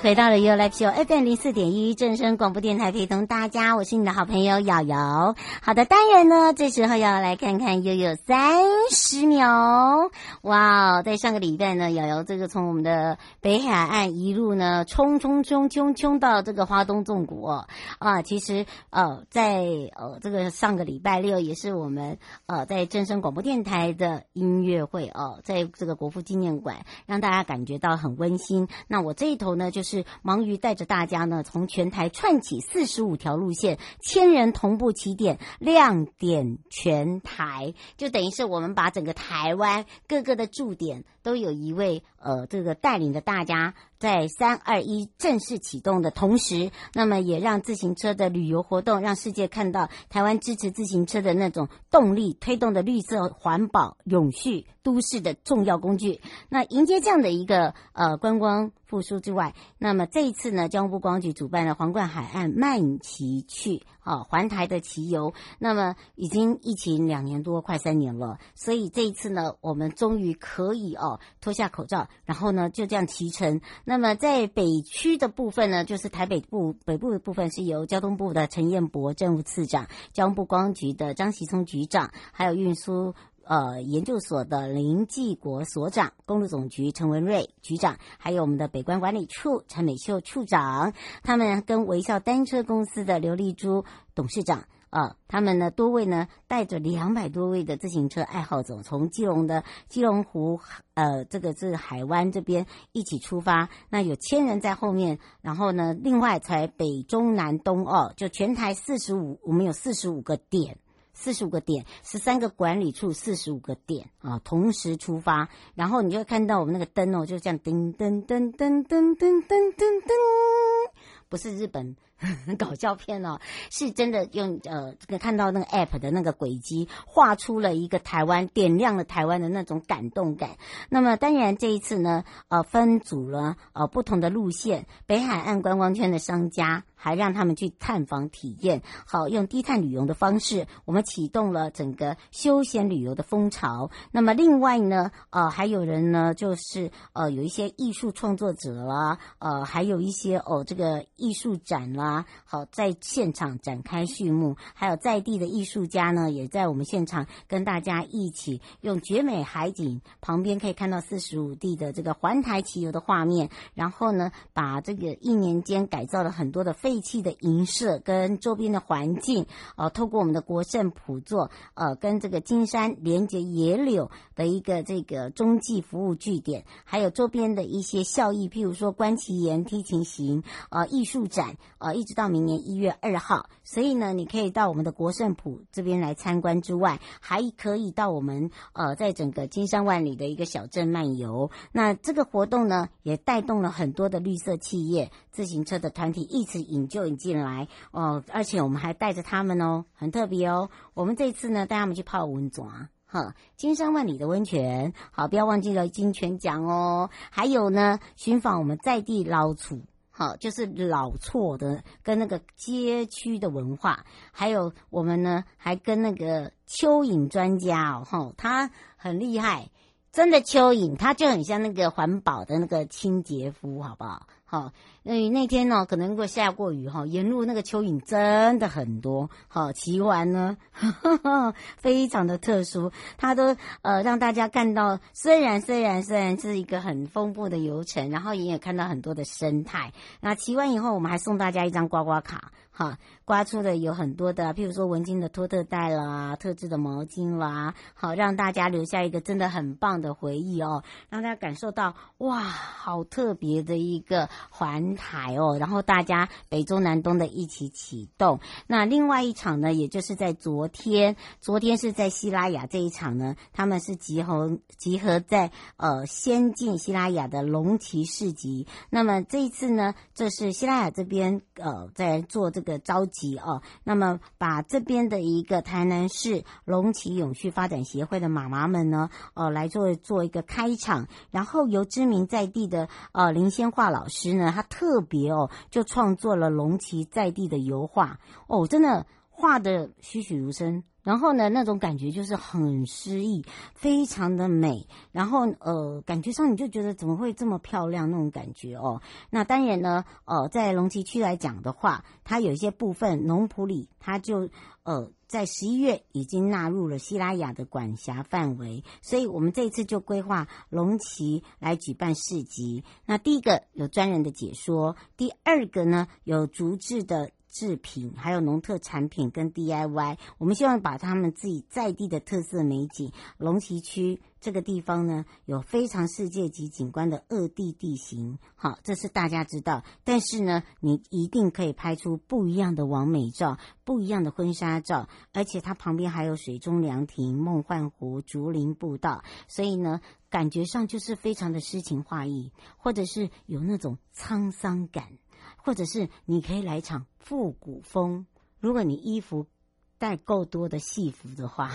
回到了 YOLOXO FM 零四点一正声广播电台，陪同大家，我是你的好朋友瑶瑶。好的，当然呢，这时候要来看看悠悠三十秒。哇哦，在上个礼拜呢，瑶瑶这个从我们的北海岸一路呢冲冲冲冲冲到这个花东纵谷哦啊，其实呃在呃这个上个礼拜六也是我们呃在正声广播电台的音乐会哦，在这个国父纪念馆让大家感觉到很温馨。那我这一头呢。就是是忙于带着大家呢，从全台串起四十五条路线，千人同步起点，亮点全台，就等于是我们把整个台湾各个的驻点都有一位呃，这个带领着大家。在三二一正式启动的同时，那么也让自行车的旅游活动让世界看到台湾支持自行车的那种动力，推动的绿色环保、永续都市的重要工具。那迎接这样的一个呃观光复苏之外，那么这一次呢，交通部观光局主办了皇冠海岸慢骑去啊环台的骑游。那么已经疫情两年多，快三年了，所以这一次呢，我们终于可以哦脱下口罩，然后呢就这样骑乘。那么在北区的部分呢，就是台北部北部的部分是由交通部的陈彦博政务次长，交通部观光局的张其聪局长，还有运输呃研究所的林继国所长，公路总局陈文瑞局长，还有我们的北关管理处陈美秀处长，他们跟微笑单车公司的刘丽珠董事长。啊，他们呢多位呢带着两百多位的自行车爱好者，从基隆的基隆湖，呃，这个是海湾这边一起出发。那有千人在后面，然后呢，另外才北中南东哦，就全台四十五，我们有四十五个点，四十五个点，十三个管理处，四十五个点啊，同时出发。然后你就会看到我们那个灯哦，就这样噔噔噔噔噔噔噔噔噔，不是日本。搞笑片哦，是真的用呃这个看到那个 app 的那个轨迹，画出了一个台湾，点亮了台湾的那种感动感。那么当然这一次呢，呃分组了呃不同的路线，北海岸观光圈的商家还让他们去探访体验，好用低碳旅游的方式，我们启动了整个休闲旅游的风潮。那么另外呢，呃还有人呢就是呃有一些艺术创作者啦，呃还有一些哦这个艺术展啦。啊，好，在现场展开序幕，还有在地的艺术家呢，也在我们现场跟大家一起用绝美海景旁边可以看到四十五地的这个环台骑游的画面，然后呢，把这个一年间改造了很多的废弃的营舍跟周边的环境，呃，透过我们的国圣普座，呃，跟这个金山连接野柳的一个这个中继服务据点，还有周边的一些效益，譬如说观其岩、梯情行，呃，艺术展，呃。一直到明年一月二号，所以呢，你可以到我们的国盛埔这边来参观之外，还可以到我们呃，在整个金山万里的一个小镇漫游。那这个活动呢，也带动了很多的绿色企业、自行车的团体一起引就引进来哦，而且我们还带着他们哦，很特别哦。我们这次呢，带他们去泡温泉，哈，金山万里的温泉，好，不要忘记了金泉奖哦。还有呢，寻访我们在地老厝。好，就是老厝的跟那个街区的文化，还有我们呢，还跟那个蚯蚓专家哦，哈，他很厉害，真的蚯蚓，他就很像那个环保的那个清洁夫，好不好？好，那那天呢，可能如果下过雨哈，沿路那个蚯蚓真的很多。好，奇玩呢，呵 呵非常的特殊，它都呃让大家看到，虽然虽然虽然是一个很丰富的游程，然后也有看到很多的生态。那骑完以后，我们还送大家一张刮刮卡。哈，刮出的有很多的，譬如说文青的托特袋啦，特制的毛巾啦，好让大家留下一个真的很棒的回忆哦，让大家感受到哇，好特别的一个环台哦，然后大家北中南东的一起启动。那另外一场呢，也就是在昨天，昨天是在西拉雅这一场呢，他们是集合集合在呃先进西拉雅的龙旗市集。那么这一次呢，这是西拉雅这边呃在做这个。召集哦，那么把这边的一个台南市龙旗永续发展协会的妈妈们呢，呃，来做做一个开场，然后由知名在地的呃林先化老师呢，他特别哦，就创作了龙旗在地的油画哦，真的画的栩栩如生。然后呢，那种感觉就是很诗意，非常的美。然后呃，感觉上你就觉得怎么会这么漂亮那种感觉哦。那当然呢，呃，在龙崎区来讲的话，它有一些部分农圃里，它就呃在十一月已经纳入了希拉雅的管辖范围，所以我们这一次就规划龙旗来举办市集。那第一个有专人的解说，第二个呢有竹制的。制品，还有农特产品跟 DIY，我们希望把他们自己在地的特色美景。龙崎区这个地方呢，有非常世界级景观的恶地地形，好，这是大家知道。但是呢，你一定可以拍出不一样的完美照，不一样的婚纱照，而且它旁边还有水中凉亭、梦幻湖、竹林步道，所以呢，感觉上就是非常的诗情画意，或者是有那种沧桑感。或者是你可以来场复古风，如果你衣服带够多的戏服的话，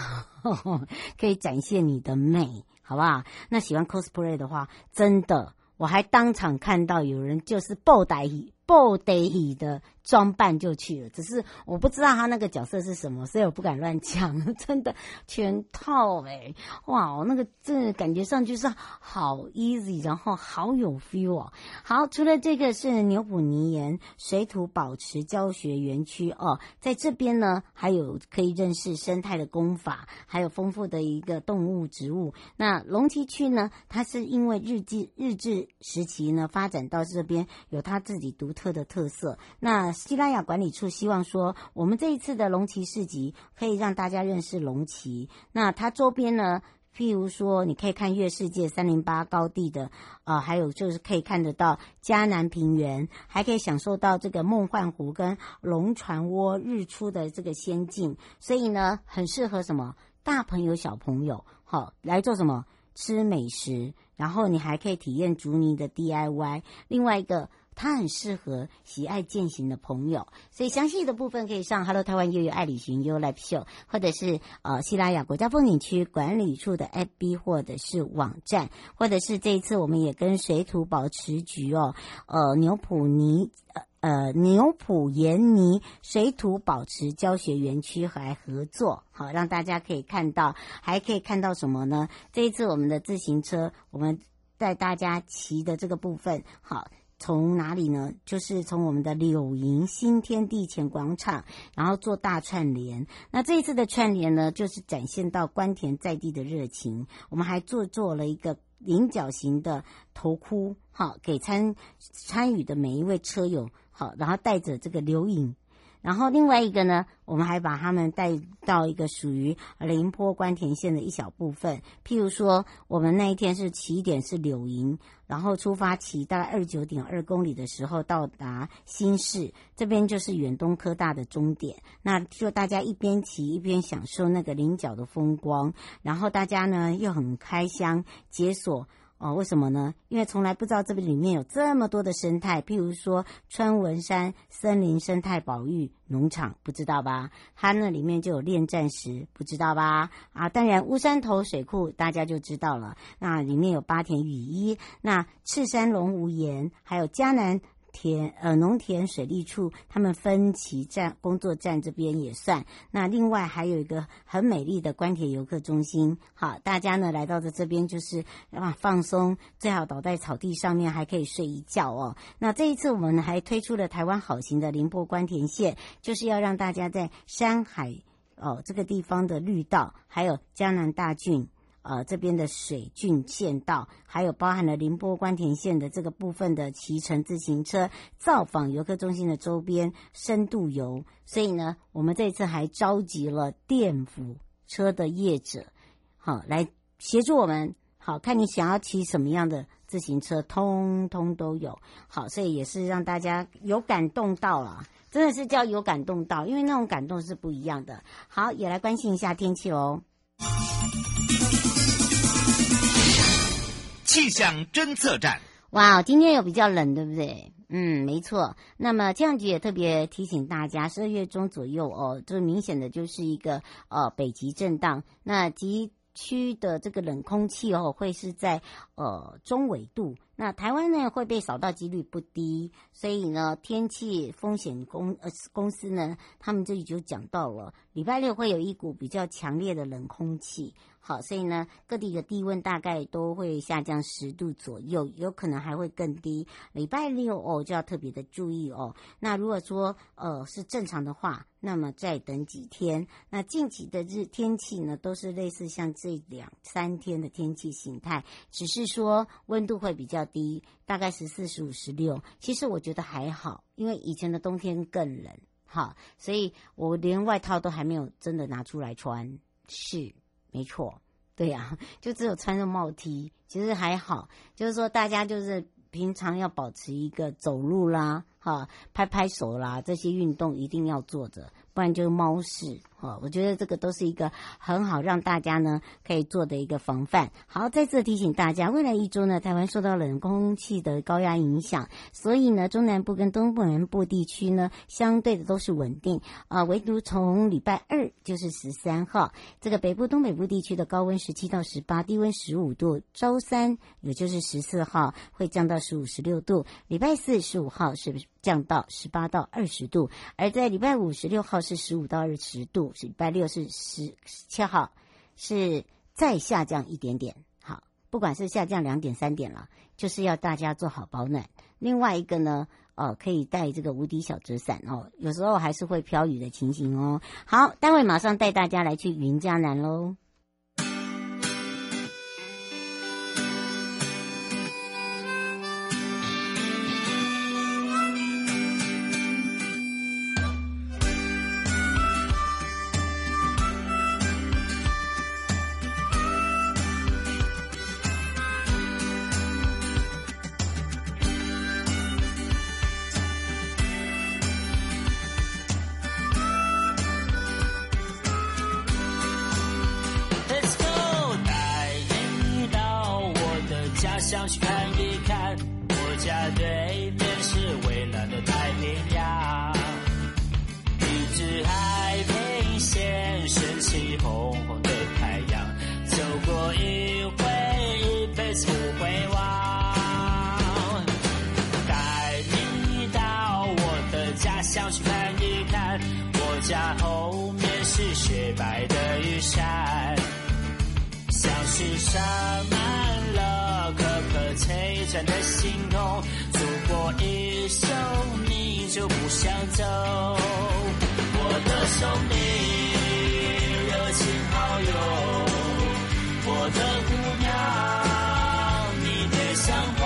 可以展现你的美，好不好？那喜欢 cosplay 的话，真的，我还当场看到有人就是布袋戏、布袋戏的。装扮就去了，只是我不知道他那个角色是什么，所以我不敢乱讲。真的全套哎、欸，哇，那个真的感觉上就是好 easy，然后好有 feel 哦。好，除了这个是牛埔泥岩水土保持教学园区哦，在这边呢还有可以认识生态的功法，还有丰富的一个动物植物。那龙崎区呢，它是因为日治日治时期呢发展到这边，有它自己独特的特色。那西拉雅管理处希望说，我们这一次的龙旗市集可以让大家认识龙旗。那它周边呢，譬如说，你可以看月世界三零八高地的，呃，还有就是可以看得到嘉南平原，还可以享受到这个梦幻湖跟龙船窝日出的这个仙境。所以呢，很适合什么大朋友小朋友，好来做什么吃美食，然后你还可以体验竹泥的 DIY。另外一个。它很适合喜爱健行的朋友，所以详细的部分可以上 Hello 台湾悠悠爱旅行 You Life Show，或者是呃西拉雅国家风景区管理处的 FB 或者是网站，或者是这一次我们也跟水土保持局哦，呃牛埔泥呃呃牛埔盐泥水土保持教学园区还合作，好让大家可以看到，还可以看到什么呢？这一次我们的自行车，我们带大家骑的这个部分，好。从哪里呢？就是从我们的柳营新天地前广场，然后做大串联。那这一次的串联呢，就是展现到观田在地的热情。我们还做做了一个菱角形的头箍，好，给参参与的每一位车友，好，然后带着这个留影。然后另外一个呢，我们还把他们带到一个属于林波关田线的一小部分。譬如说，我们那一天是起点是柳营，然后出发骑大概二九点二公里的时候到达新市，这边就是远东科大的终点。那就大家一边骑一边享受那个菱角的风光，然后大家呢又很开箱解锁。哦，为什么呢？因为从来不知道这个里面有这么多的生态，譬如说川文山森林生态保育农场，不知道吧？它那里面就有炼战石，不知道吧？啊，当然乌山头水库大家就知道了，那里面有八田雨衣，那赤山龙无岩，还有嘉南田呃农田水利处他们分歧站工作站这边也算。那另外还有一个很美丽的关铁游客中心，好，大家呢来到的这边就是啊放松，最好倒在草地上面还可以睡一觉哦。那这一次我们还推出了台湾好行的凌波关田线，就是要让大家在山海哦这个地方的绿道，还有江南大郡。呃，这边的水郡县道，还有包含了凌波关田线的这个部分的骑乘自行车，造访游客中心的周边深度游。所以呢，我们这次还召集了电扶车的业者，好来协助我们。好，看你想要骑什么样的自行车，通通都有。好，所以也是让大家有感动到了，真的是叫有感动到，因为那种感动是不一样的。好，也来关心一下天气哦。气象侦测站，哇，今天有比较冷，对不对？嗯，没错。那么气象局也特别提醒大家，十二月中左右哦，这明显的就是一个呃北极震荡，那极区的这个冷空气哦，会是在呃中纬度。那台湾呢会被扫到几率不低，所以呢天气风险公呃公司呢，他们这里就讲到了，礼拜六会有一股比较强烈的冷空气。好，所以呢，各地的低温大概都会下降十度左右，有可能还会更低。礼拜六哦，就要特别的注意哦。那如果说呃是正常的话，那么再等几天。那近期的日天气呢，都是类似像这两三天的天气形态，只是说温度会比较低，大概十四、十五、十六。其实我觉得还好，因为以前的冬天更冷，哈，所以我连外套都还没有真的拿出来穿，是。没错，对呀、啊，就只有穿着帽 T，其实还好。就是说，大家就是平常要保持一个走路啦，哈，拍拍手啦，这些运动一定要做着，不然就是猫屎。哦，我觉得这个都是一个很好让大家呢可以做的一个防范。好，再次提醒大家，未来一周呢，台湾受到冷空气的高压影响，所以呢，中南部跟东部南部地区呢，相对的都是稳定啊。唯独从礼拜二就是十三号，这个北部东北部地区的高温十七到十八，低温十五度；周三也就是十四号会降到十五、十六度；礼拜四十五号是不是降到十八到二十度，而在礼拜五十六号是十五到二十度。是礼拜六是十七号，是再下降一点点。好，不管是下降两点、三点了，就是要大家做好保暖。另外一个呢，呃，可以带这个无敌小折伞哦，有时候还是会飘雨的情形哦。好，待会马上带大家来去云嘉南喽。house you had. 就不想走。我的生命热情好友，我的姑娘，你别想走。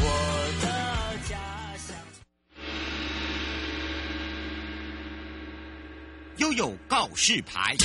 我的家乡。悠悠告示牌。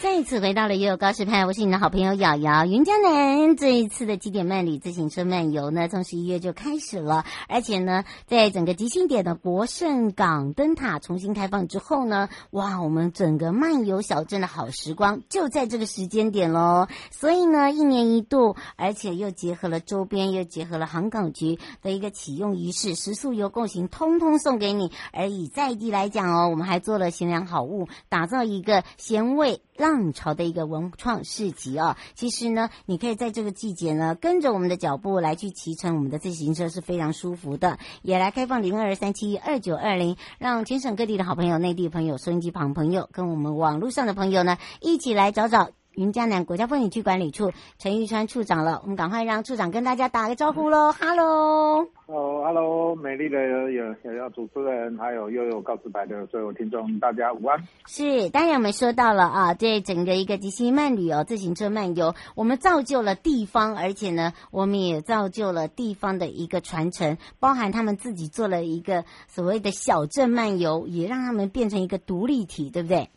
再一次回到了悠悠告示牌，我是你的好朋友瑶瑶。云江南这一次的极点慢旅自行车漫游呢，从十一月就开始了，而且呢，在整个极星点的国盛港灯塔重新开放之后呢，哇，我们整个漫游小镇的好时光就在这个时间点喽。所以呢，一年一度，而且又结合了周边，又结合了航港局的一个启用仪式，食宿游共行，通通送给你。而以在地来讲哦，我们还做了贤良好物，打造一个贤味。浪潮的一个文创市集啊。其实呢，你可以在这个季节呢，跟着我们的脚步来去骑乘我们的自行车是非常舒服的。也来开放零二三七二九二零，让全省各地的好朋友、内地朋友、收音机旁朋友跟我们网络上的朋友呢，一起来找找。云嘉南国家风景区管理处陈玉川处长了，我们赶快让处长跟大家打个招呼喽！哈喽，哦，哈喽，美丽的有有有主持人，还有又有告示牌的所有听众，大家午安。是，当然我们说到了啊，这整个一个极星慢旅游、自行车漫游，我们造就了地方，而且呢，我们也造就了地方的一个传承，包含他们自己做了一个所谓的小镇漫游，也让他们变成一个独立体，对不对？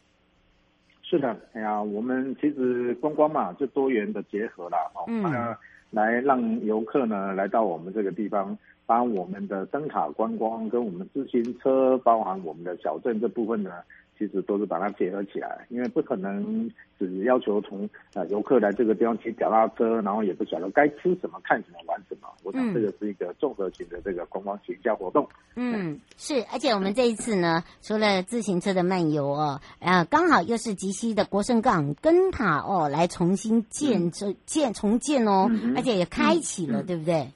是的，哎呀，我们其实观光嘛，就多元的结合了，哦，嗯，来让游客呢来到我们这个地方，把我们的灯塔观光跟我们自行车，包含我们的小镇这部分呢。其实都是把它结合起来，因为不可能只要求从呃游客来这个地方骑脚踏车，然后也不晓得该吃什么、看什么、玩什么。我想这个是一个综合型的这个观光行销活动。嗯，是，而且我们这一次呢，除了自行车的漫游哦，呃，刚好又是吉西的国盛港灯塔哦，来重新建这建重建哦，而且也开启了，对不对？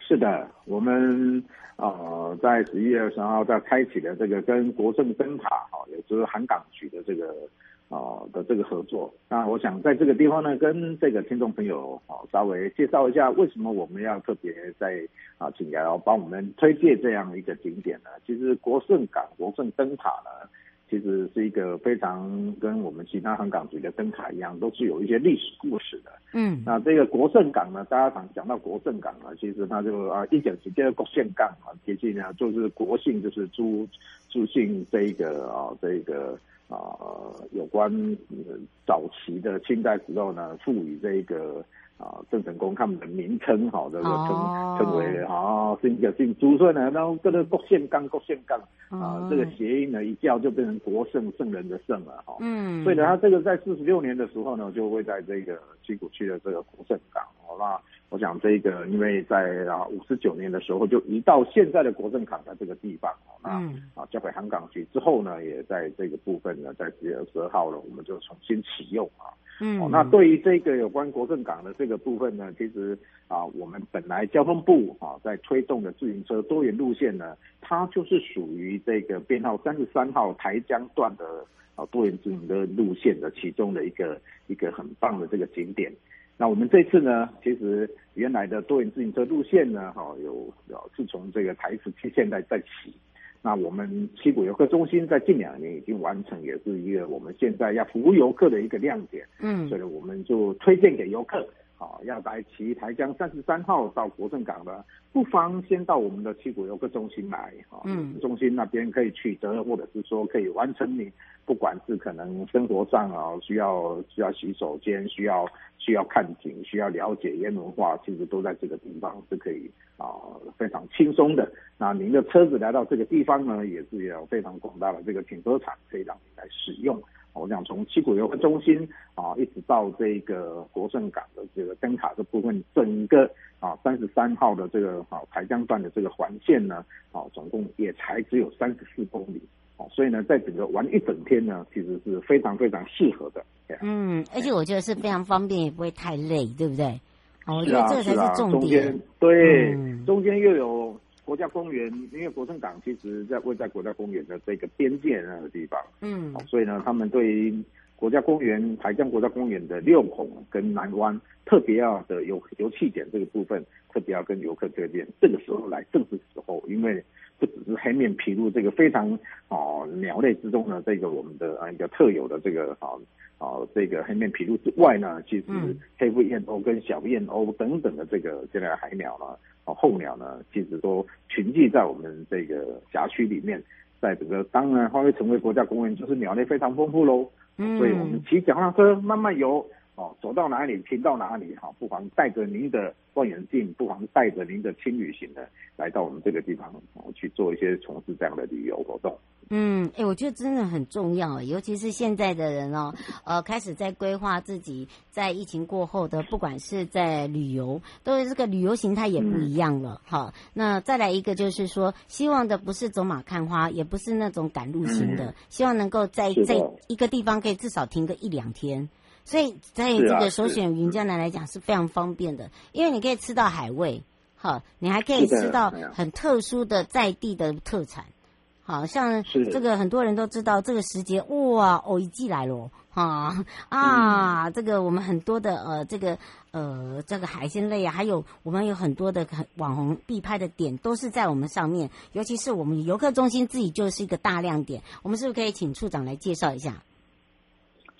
是的，我们。呃，在十一月二十号，在开启了这个跟国盛灯塔哈，也就是韩港局的这个呃的这个合作。那我想在这个地方呢，跟这个听众朋友啊稍微介绍一下，为什么我们要特别在啊请瑶瑶帮我们推介这样一个景点呢？其实国盛港国盛灯塔呢。其实是一个非常跟我们其他航港局的灯塔一样，都是有一些历史故事的。嗯，那这个国盛港呢，大家常讲到国盛港呢，其实它就啊一讲起这个国圣港啊，其实呢就是国姓就是朱朱姓这一个啊这一个啊有关早期的清代时候呢，赋予这个。啊，郑成功他们的名称，好的，称称为啊，是一个姓朱，所以呢，然后这个国圣港，国圣港啊，这个谐音呢一叫就变成国圣圣人的圣了哈。嗯，所以呢，他这个在四十六年的时候呢，就会在这个七股区的这个国圣港，好吧。我想这个，因为在啊五十九年的时候就移到现在的国政港的这个地方，那啊交给航港局之后呢，也在这个部分呢，在十月二十二号了，我们就重新启用啊。嗯，那对于这个有关国政港的这个部分呢，其实啊，我们本来交通部啊在推动的自行车多元路线呢，它就是属于这个编号三十三号台江段的啊多元自行车路线的其中的一个一个很棒的这个景点。那我们这次呢，其实原来的多元自行车路线呢，哈，有有自从这个台十七现在在起，那我们七股游客中心在近两年已经完成，也是一个我们现在要服务游客的一个亮点。嗯，所以我们就推荐给游客。好，要来骑台江三十三号到国政港的，不妨先到我们的七股游客中心来，哈，嗯，中心那边可以取得，或者是说可以完成你，不管是可能生活上啊，需要需要洗手间，需要需要看景，需要了解烟文化，其实都在这个地方是可以啊，非常轻松的。那您的车子来到这个地方呢，也是有非常广大的这个停车场可以让你来使用。我想从七股游客中心啊，一直到这个国盛港的这个灯塔这部分，整个啊三十三号的这个啊台江段的这个环线呢，啊总共也才只有三十四公里，哦，所以呢，在整个玩一整天呢，其实是非常非常适合的。嗯，而且我觉得是非常方便，也不会太累，对不对？哦，我觉得这个才是重点。中间对，嗯、中间又有。国家公园，因为国政港其实在位在国家公园的这个边界那个地方，嗯，所以呢，他们对于国家公园台江国家公园的六孔跟南湾特别要的游游憩点这个部分，特别要跟游客推荐，这个时候来正是时候，因为不只是黑面琵鹭这个非常哦鸟类之中的这个我们的啊一个特有的这个啊啊这个黑面琵鹭之外呢，其实黑腹燕鸥跟小燕鸥等等的这个这类海鸟呢。候鸟呢，其实都群聚在我们这个辖区里面，在整个当然它会成为国家公园，就是鸟类非常丰富喽。嗯，所以我们骑脚踏车慢慢游，哦，走到哪里停到哪里，哈，不妨带着您的望远镜，不妨带着您的轻旅行呢，来到我们这个地方，哦，去做一些从事这样的旅游活动。嗯，哎，我觉得真的很重要，尤其是现在的人哦，呃，开始在规划自己在疫情过后的，不管是在旅游，都是这个旅游形态也不一样了，哈、嗯。那再来一个就是说，希望的不是走马看花，也不是那种赶路型的，嗯、希望能够在在一个地方可以至少停个一两天。所以在这个首选云江南来讲是非常方便的，因为你可以吃到海味，好，你还可以吃到很特殊的在地的特产，好像这个很多人都知道这个时节哇，偶一季来了，哈啊，这个我们很多的呃这个呃这个海鲜类啊，还有我们有很多的网红必拍的点都是在我们上面，尤其是我们游客中心自己就是一个大亮点，我们是不是可以请处长来介绍一下？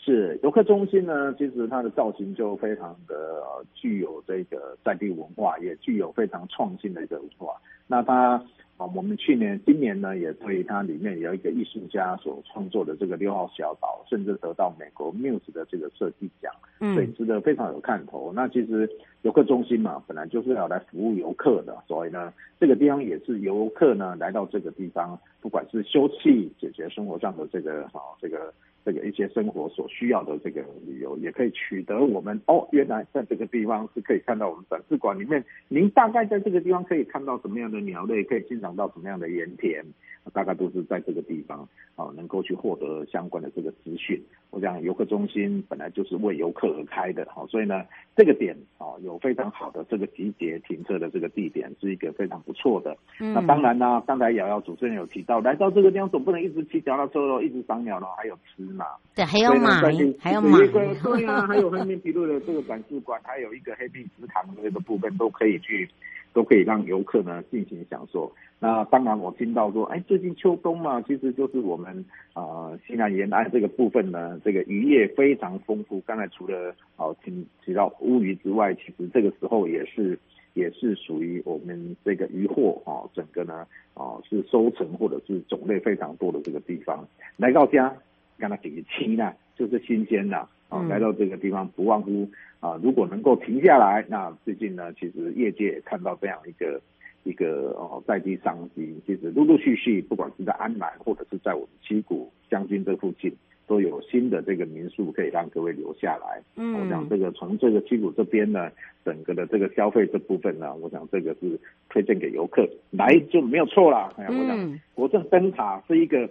是游客中心呢，其实它的造型就非常的呃具有这个在地文化，也具有非常创新的一个文化。那它啊，我们去年、今年呢，也对它里面有一个艺术家所创作的这个六号小岛，甚至得到美国 Muse 的这个设计奖，所以值得非常有看头。那其实游客中心嘛，本来就是要来服务游客的，所以呢，这个地方也是游客呢来到这个地方，不管是休憩、解决生活上的这个啊这个。这个一些生活所需要的这个旅游，也可以取得我们哦，原来在这个地方是可以看到我们展示馆里面，您大概在这个地方可以看到什么样的鸟类，可以欣赏到什么样的盐田，大概都是在这个地方啊，能够去获得相关的这个资讯。我想游客中心本来就是为游客而开的，好，所以呢，这个点啊有非常好的这个集结停车的这个地点，是一个非常不错的。嗯、那当然呢，刚才瑶瑶主持人有提到，来到这个地方总不能一直骑脚踏车喽，一直赏鸟喽，还有吃嘛。对，还有马，还有马。对啊，还有横滨皮路的这个展示馆，还有一个黑壁池塘的那个部分都可以去。都可以让游客呢尽情享受。那当然，我听到说，哎，最近秋冬嘛，其实就是我们啊、西南沿岸这个部分呢，这个渔业非常丰富。刚才除了哦提提到乌鱼之外，其实这个时候也是也是属于我们这个渔获啊，整个呢啊是收成或者是种类非常多的这个地方。来到家，刚才几期呢，就是新鲜的，来到这个地方不忘乎。啊，如果能够停下来，那最近呢，其实业界也看到这样一个一个哦在地商机，其实陆陆续续，不管是在安南或者是在我们七股将军这附近，都有新的这个民宿可以让各位留下来。嗯，我想这个从这个七股这边呢，整个的这个消费这部分呢，我想这个是推荐给游客来就没有错了。哎，我想国政灯塔是一个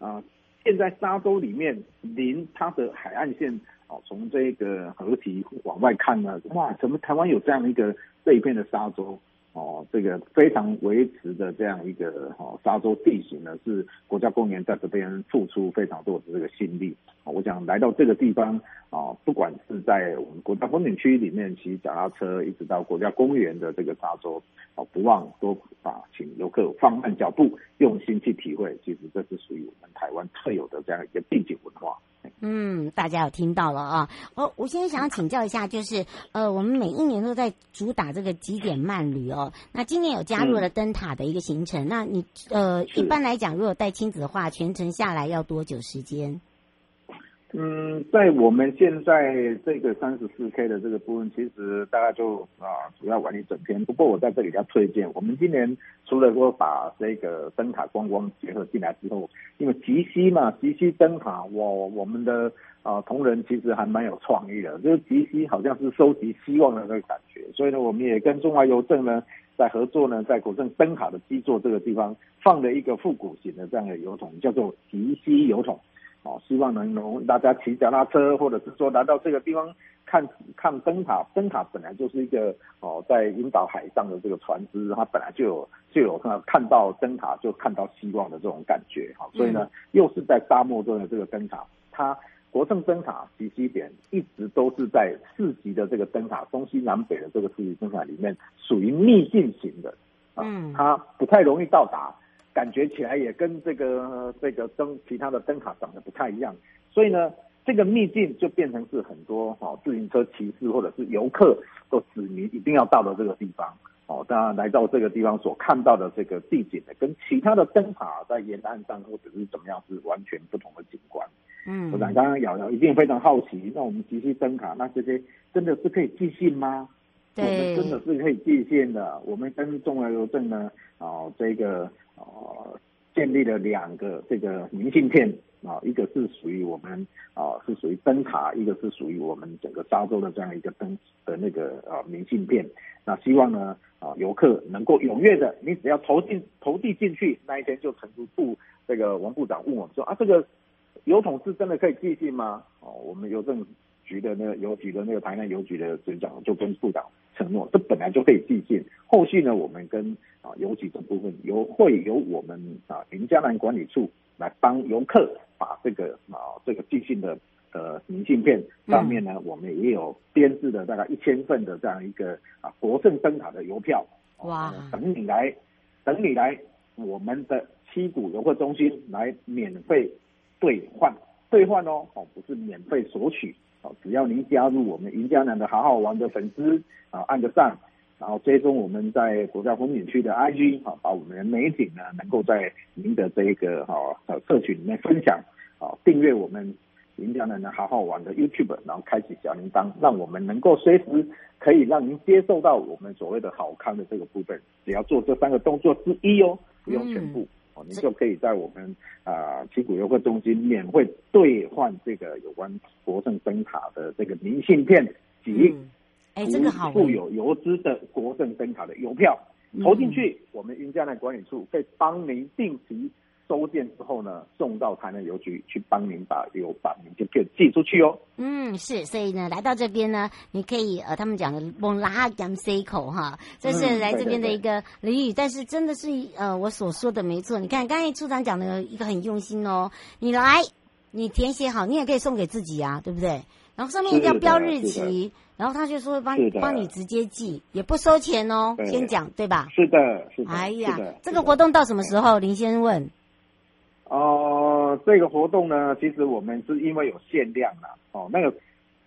啊、呃，现在沙洲里面临它的海岸线。哦，从这个河堤往外看呢，哇，怎么台湾有这样一个这一片的沙洲？哦，这个非常维持的这样一个哦沙洲地形呢，是国家公园在这边付出非常多的这个心力。我想来到这个地方啊，不管是在我们国家风景区里面骑脚踏车，一直到国家公园的这个沙洲，哦，不忘多啊，请游客放慢脚步，用心去体会。其实这是属于我们台湾特有的这样一个地景文化。嗯，大家有听到了啊！哦，我现在想要请教一下，就是呃，我们每一年都在主打这个极简慢旅哦。那今年有加入了灯塔的一个行程，嗯、那你呃，一般来讲，如果带亲子的话，全程下来要多久时间？嗯，在我们现在这个三十四 K 的这个部分，其实大概就啊，主要玩一整天。不过我在这里要推荐，我们今年除了说把这个灯塔观光结合进来之后，因为极西嘛，极西灯塔，我我们的啊同仁其实还蛮有创意的，就是极西好像是收集希望的那个感觉，所以呢，我们也跟中华邮政呢在合作呢，在古镇灯塔的基座这个地方放了一个复古型的这样的邮筒，叫做极西邮筒。哦，希望能容大家骑脚踏车，或者是说来到这个地方看看灯塔。灯塔本来就是一个哦，在引导海上的这个船只，它本来就有就有看看到灯塔就看到希望的这种感觉。哈，所以呢，又是在沙漠中的这个灯塔，它国政灯塔极西点一直都是在四级的这个灯塔，东西南北的这个四级灯塔里面属于秘境型的。嗯，它不太容易到达。感觉起来也跟这个这个灯其他的灯塔长得不太一样，所以呢，这个秘境就变成是很多哈自行车骑士或者是游客都指明一定要到的这个地方。哦，大家来到这个地方所看到的这个地景呢，跟其他的灯塔在沿岸上或者是怎么样是完全不同的景观。嗯，我想刚刚瑶瑶一定非常好奇，那我们集气灯塔，那这些真的是可以寄信吗？对，我们真的是可以寄信的。我们跟中华邮政呢，哦，这个哦，建立了两个这个明信片啊，一个是属于我们啊，是属于灯塔，一个是属于我们整个沙洲的这样一个灯的那个啊明信片。那希望呢啊，游客能够踊跃的，你只要投进投递进去，那一天就成都部这个王部长问我们说啊，这个。邮筒是真的可以寄信吗？哦，我们邮政局的那个邮局的那个台南邮局的局长就跟部长承诺，这本来就可以寄信。后续呢，我们跟啊邮局这部分由会由我们啊云嘉南管理处来帮游客把这个啊这个寄信的呃明信片上面呢，嗯、我们也有编制的大概一千份的这样一个啊国圣灯塔的邮票。哇！等你来，等你来我们的七股游客中心来免费。兑换兑换哦，哦不是免费索取哦，只要您加入我们云嘉南的好好玩的粉丝啊，按个赞，然后追踪我们在国家风景区的 IG 啊，把我们的美景呢能够在您的这个哈呃社群里面分享啊，订阅我们云嘉南的好好玩的 YouTube，然后开启小铃铛，让我们能够随时可以让您接受到我们所谓的好康的这个部分，只要做这三个动作之一哦，不用全部。你就可以在我们啊旗鼓游客中心免费兑换这个有关国政灯塔的这个明信片及哎这个好附有邮资的国政灯塔的邮票，投进去，我们云嘉南管理处会帮您定期。收件之后呢，送到台南邮局去帮您把邮把明信片寄出去哦。嗯，是，所以呢，来到这边呢，你可以呃，他们讲的“蒙拉甘塞口”哈，这是来这边的一个俚语。嗯、对对对，但是真的是呃，我所说的没错。你看刚才处长讲的一个很用心哦，你来，你填写好，你也可以送给自己啊，对不对？然后上面一定要标日期，然后他就说帮帮你直接寄，也不收钱哦。先讲对吧？是的，是的。哎呀，这个活动到什么时候？林先生问。哦、呃，这个活动呢，其实我们是因为有限量啦。哦，那个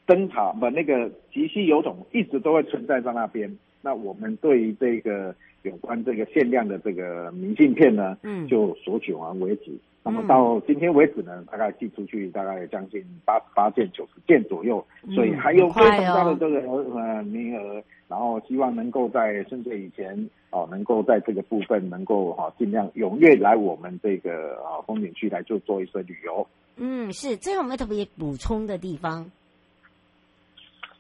灯塔不，那个集气邮筒一直都会存在在那边。那我们对于这个有关这个限量的这个明信片呢，嗯，就索取完为止。那么到今天为止呢，大概寄出去大概将近八十八件、九十件左右，所以还有非常大的这个呃名额。然后希望能够在春节以前哦，能够在这个部分能够哈尽量踊跃来我们这个啊风景区来做做一些旅游。嗯，是，这个我们特别补充的地方。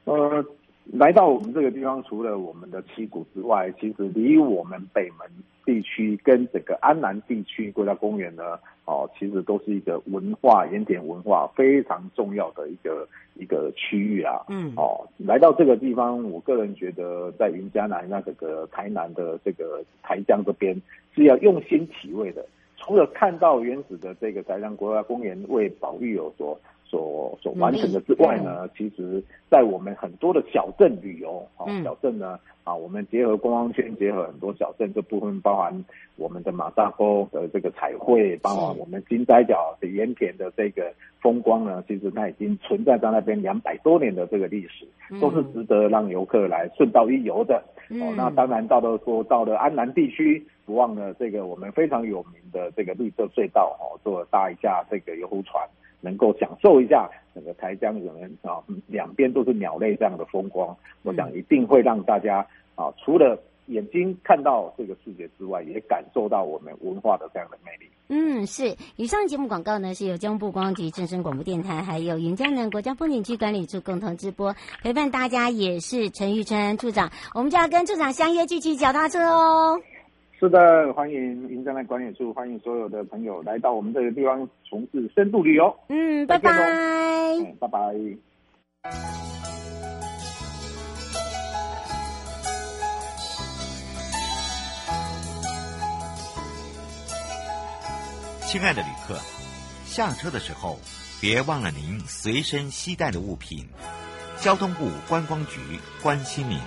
呃，来到我们这个地方，除了我们的七谷之外，其实离我们北门地区跟整个安南地区国家公园呢。哦，其实都是一个文化盐田文化非常重要的一个一个区域啊。嗯，哦，来到这个地方，我个人觉得在云嘉南那这个台南的这个台江这边是要用心体味的。除了看到原始的这个台江国家公园为保育有所所所完成的之外呢，其实在我们很多的小镇旅游，哦，小镇呢。啊，我们结合观光圈，结合很多小镇，这部分包含我们的马萨沟的这个彩绘，包含我们金仔角的盐田的这个风光呢，其实它已经存在在那边两百多年的这个历史，都是值得让游客来顺道一游的。哦，那当然到了说到了安南地区，不忘了这个我们非常有名的这个绿色隧道哦，坐搭一下这个游湖船，能够享受一下整个台江人啊，两边都是鸟类这样的风光，我想一定会让大家。啊，除了眼睛看到这个世界之外，也感受到我们文化的这样的魅力。嗯，是。以上节目广告呢，是由交通部光局、正声广播电台，还有云江南国家风景区管理处共同直播。陪伴大家也是陈玉春处长，我们就要跟处长相约继续脚踏车哦。是的，欢迎云嘉南管理处，欢迎所有的朋友来到我们这个地方从事深度旅游。嗯，拜拜。嗯，拜拜。亲爱的旅客，下车的时候别忘了您随身携带的物品。交通部观光局关心您。